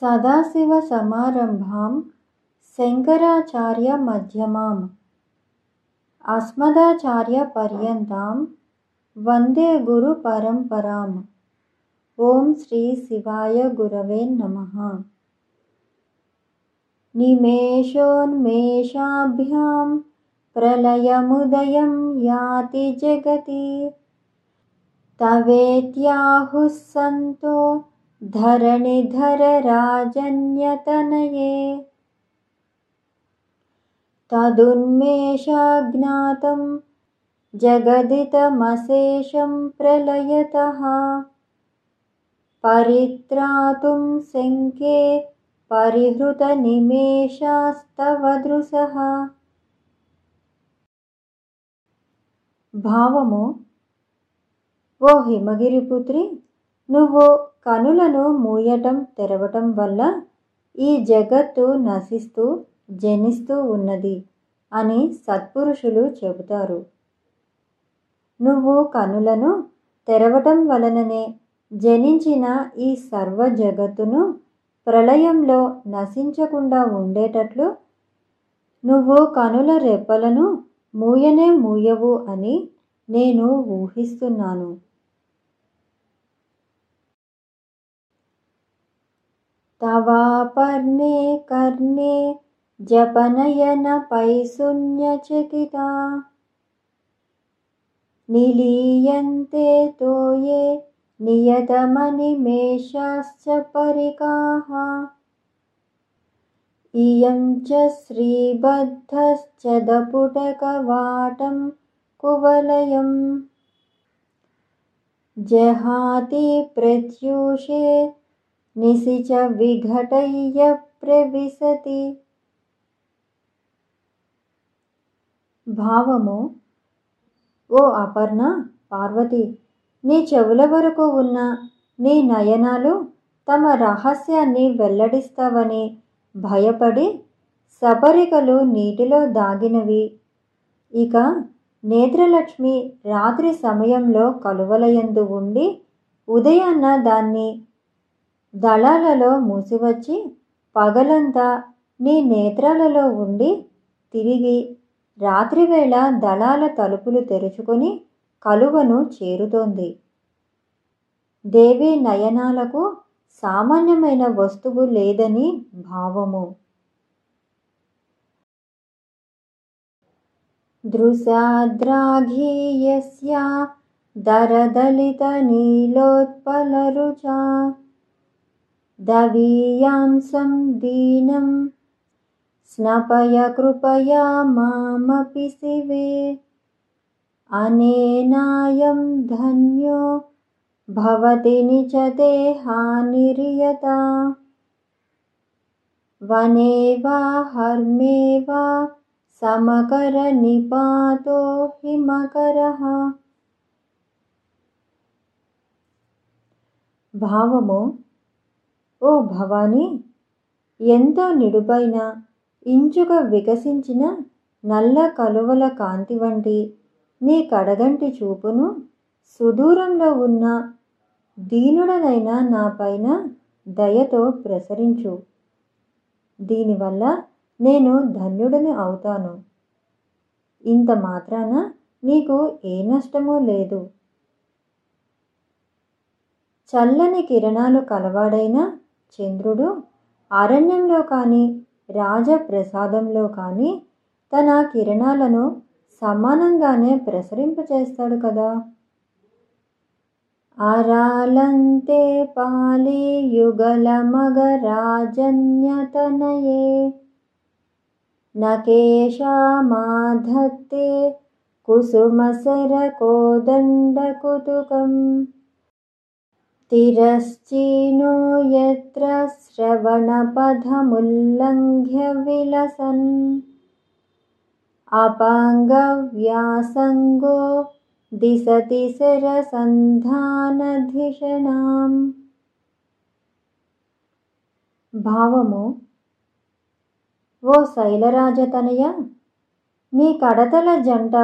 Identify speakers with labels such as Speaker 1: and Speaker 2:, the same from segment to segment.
Speaker 1: सदाशिवसमारम्भां शङ्कराचार्यमध्यमाम् अस्मदाचार्यपर्यन्तां वन्दे गुरुपरम्पराम्। ॐ श्रीशिवाय गुरवे नमः। निमेषोन्मेषाभ्यां प्रलयमुदयं याति जगति। तवेत्याहुः सन्तो धरणिधरराजन्यतनये तदुन्मेषाज्ञातं जगदितमशेषं प्रलयतः परित्रातुं शङ्के పరిహృతనిమేషాస్తవ దృశః భావము ఓ హిమగిరిపుత్రి నువ్వు కనులను మూయటం తెరవటం వల్ల ఈ జగత్తు నశిస్తూ జనిస్తూ ఉన్నది అని సత్పురుషులు చెబుతారు. నువ్వు కనులను తెరవటం వలననే జనించిన ఈ సర్వ జగత్తును ప్రళయంలో నశించకుండా ఉండేటట్లు నువ్వు కనుల రెప్పలను మూయనే మూయవు అని నేను ఊహిస్తున్నాను. तवापर्णे कर्णे जपनयनपैशून्यचकिता निलीयन्ते तो ये नियतमनिमेषाश्च परिकाः। इयं च श्रीबद्धश्चदपुटकवाटं कुवलयम्। जहाति प्रत्यूषे निशि च विघटय्य प्रविशति భావము ఓ అపర్ణ పార్వతి నీ చెవుల వరకు ఉన్న నీ నయనాలు తమ రహస్యాన్ని వెల్లడిస్తావని భయపడి సపరికలు నీటిలో దాగినవి ఇక నేత్రలక్ష్మి రాత్రి సమయంలో కలువలయందు ఉండి ఉదయాన్న దాన్ని దళాలలో మూసివచ్చి పగలంతా నీ నేత్రాలలో ఉండి తిరిగి రాత్రివేళ దళాల తలుపులు తెరుచుకొని కలువను చేరుతోంది. దేవి నయనాలకు సామాన్యమైన వస్తువు లేదని భావము. దృశాద్రాఘీయస్య దరదలిత నీలోత్పలరుచా दवीयांसं दीनं स्नपय कृपया मामपि शिवे। अनेनायं धन्यो भवति नि देहानिर्यता वने वा हर्मे वा समकरनिपातो हिमकरः। भावमो ఓ భవానీ! ఎంతో నిడుపైన ఇంచుక వికసించిన నల్ల కలువల కాంతి వంటి నీ కడగంటి చూపును సుదూరంలో ఉన్న దీనుడనైన నాపైన దయతో ప్రసరించు. దీనివల్ల నేను ధన్యుడని అవుతాను. ఇంత మాత్రాన నీకు ఏ నష్టమూ లేదు. చల్లని కిరణాలు కలవాడైన చంద్రుడు అరణ్యంలో కానీ రాజప్రసాదంలో కానీ తన కిరణాలను సమానంగానే ప్రసరింపచేస్తాడు కదా. అరాలంతే పాలి యుగల మగ రాజన్యతనయే. నకేశామాధత్తే కుసుమసర కోదండ కుతుకం తిరశ్చీనో యత్ర శ్రవణపథముల్లంఘ్య విలసన్ అపాంగవ్యాసంగో దిశతి శరసంధానధిషణాం భావము ఓ శైలరాజతనయ నీ కడతల జంట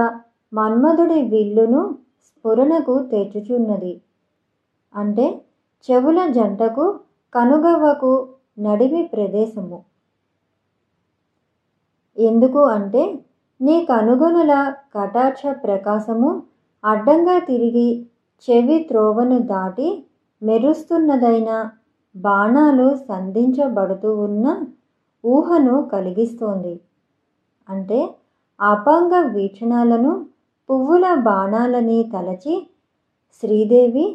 Speaker 1: మన్మధుడి విల్లును స్ఫురణకు తెచ్చుచున్నది అంటే చెవుల జంటకు కనుగవ్వకు నడిమి ప్రదేశము. ఎందుకు అంటే నీ కనుగొనుల కటాక్ష ప్రకాశము అడ్డంగా తిరిగి చెవి త్రోవను దాటి మెరుస్తున్నదైన బాణాలు సంధించబడుతూ ఉన్న ఊహను కలిగిస్తోంది. అంటే అపాంగ వీక్షణాలను పువ్వుల బాణాలని తలచి శ్రీదేవి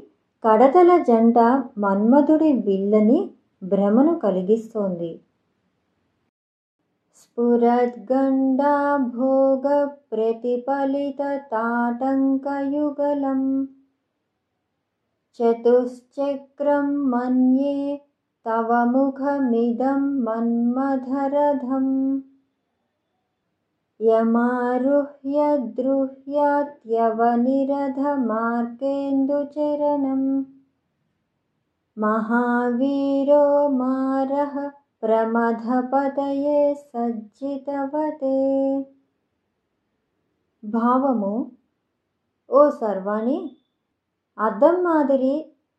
Speaker 1: కడతల జంట మన్మధుడి విల్లని భ్రమను కలిగిస్తోంది. స్ఫురద్గండా భోగ ప్రతిఫలిత తాటంకయుగలం చతుశ్చక్రం మన్యే తవ ముఖమిదం మన్మధరథం. యమారుహ్య महावीरो मारः మారః ప్రమథపతయే సజ్జితవతే. భావము ఓ సర్వాణి అద్దం మాదిరి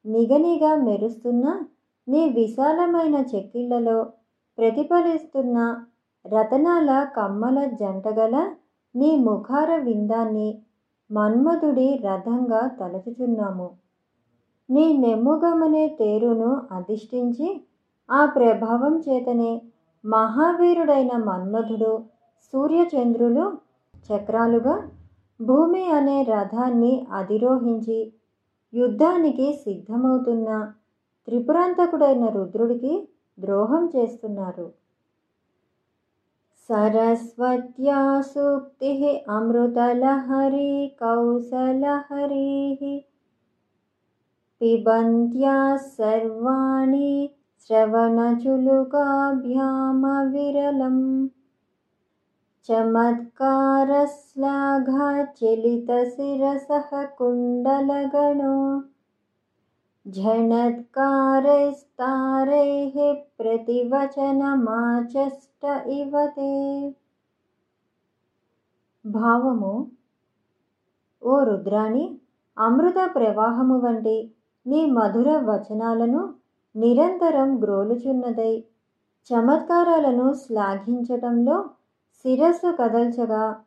Speaker 1: నిగనిగా మెరుస్తున్న నీ విశాలమైన చెక్కిళ్ళలో ప్రతిఫలిస్తున్న రతనాల కమ్మల జంటగల నీ ముఖార విందాన్ని మన్మధుడి రథంగా తలచుచున్నాము. నీ నెమ్ముగమనే తేరును అధిష్ఠించి ఆ ప్రభావం చేతనే మహావీరుడైన మన్మధుడు సూర్యచంద్రులు చక్రాలుగా భూమి అనే రథాన్ని అధిరోహించి యుద్ధానికి సిద్ధమవుతున్న త్రిపురాంతకుడైన రుద్రుడికి ద్రోహం చేస్తున్నారు. सरस्वत्या सूक्तिः अमृतलहरी कौसलहरीः पिबन्त्या सर्वाणि श्रवणचुलुकाभ्यामविरलम् चमत्कारश्लाघाचलितशिरसः कुण्डलगणो झणत्कारैस्तारैः प्रतिवचनमाचष्ट इव ते భావము ఓ రుద్రాణి అమృత ప్రవాహము వంటి నీ మధుర వచనాలను నిరంతరం గ్రోలుచున్నదై చమత్కారాలను శ్లాఘించటంలో శిరస్సు కదల్చగా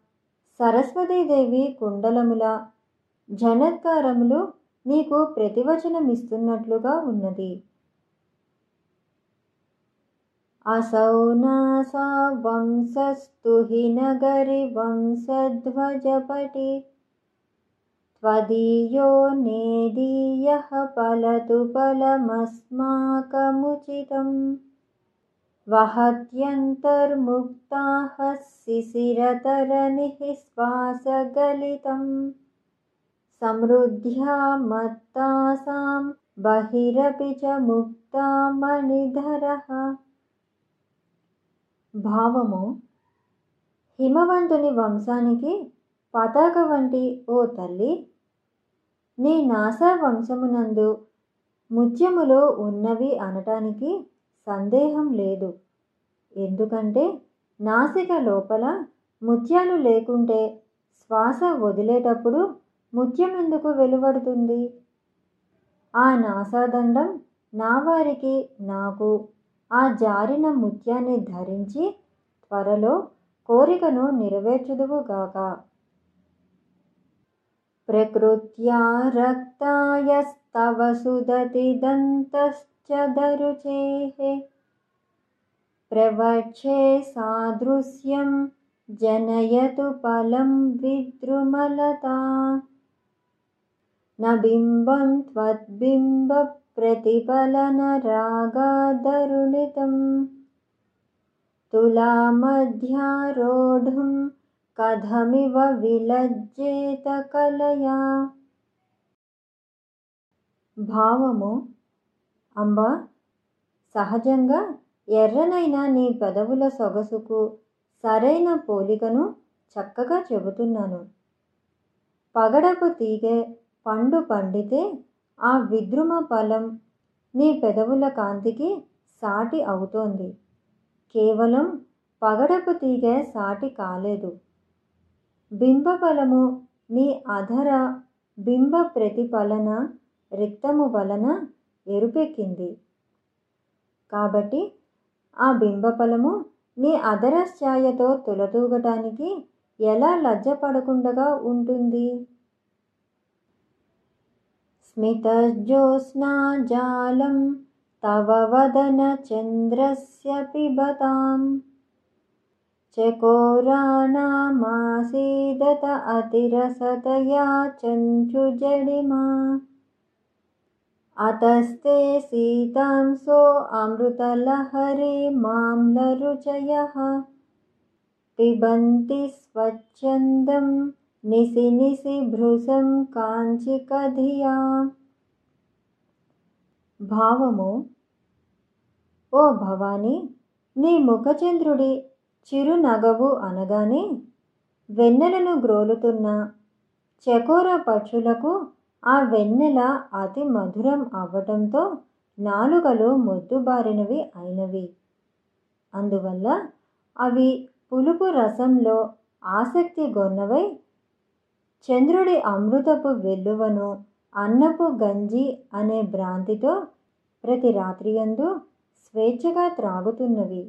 Speaker 1: సరస్వతీదేవి కుండలముల జనత్కారములు నీకు ప్రతివచనమిస్తున్నట్లుగా ఉన్నది असौ नासा वंशस्तु हि नगरि वंशध्वजपटि त्वदीयो नेदीयः फलतु फलमस्माकमुचितं वहत्यन्तर्मुक्ताः शिशिरतरनिः श्वासगलितं समृद्ध्या मत्तासां बहिरपि च मुक्ता मणिधरः భావము హిమవంతుని వంశానికి పతాక వంటి ఓ తల్లి నీ నాసా వంశమునందు ముత్యములు ఉన్నవి అనటానికి సందేహం లేదు ఎందుకంటే నాసిక లోపల ముత్యాలు లేకుంటే శ్వాస వదిలేటప్పుడు ముత్యం ఎందుకు వెలువడుతుంది? ఆ నాసాదండం నా వారికి నాకు. ఆ జారిన ముత్యాన్ని ధరించి త్వరలో కోరికను నెరవేర్చుదువుగాక ప్రకృత్యా రక్తాయస్తవ సుదతి దంతశ్చదరుచేః ప్రవక్షే సాదృశ్యం జనయతు ఫలం విద్రుమలతా. न बिम्बं त्वद्बिम्बप्रतिफलनरागादरुणितं तुलामध्यारोढुं कथमिव విలజ్జేత కలయా భావము అంబా సహజంగా ఎర్రనైన నీ పెదవుల సొగసుకు సరైన పోలికను చక్కగా చెబుతున్నాను పగడపు తీగె పండు పండితే ఆ విద్రుమ ఫలం నీ పెదవుల కాంతికి సాటి అవుతోంది. కేవలం పగడపు తీగ సాటి కాలేదు. బింబఫలము నీ అధర బింబ ప్రతిఫలన రిక్తము వలన ఎరుపెక్కింది. కాబట్టి ఆ బింబఫలము నీ అధరఛాయతో తులతూగటానికి ఎలా లజ్జపడకుండగా ఉంటుంది? स्मितज्योत्स्नाजालं तव वदनचन्द्रस्य पिबतां। चकोराणामासीदत अतिरसतया चञ्चुजडिमा अतस्ते सीतां सोऽमृतलहरि मां माम्लरुचयः पिबन्ति स्वच्छन्दम् నిసి నిసి భృశం కాంచికధియా భావము ఓ భవాని నీ ముఖచంద్రుడి చిరునగవు అనగానే వెన్నెలను గ్రోలుతున్న చకోర పక్షులకు ఆ వెన్నెల అతి మధురం అవ్వటంతో నాలుకలు మొద్దుబారినవి అయినవి. అందువల్ల అవి పులుపు రసంలో ఆసక్తి గొన్నవై చంద్రుడి అమృతపు వెల్లువను అన్నపు గంజి అనే భ్రాంతితో ప్రతి రాత్రియందు స్వేచ్ఛగా త్రాగుతున్నవి.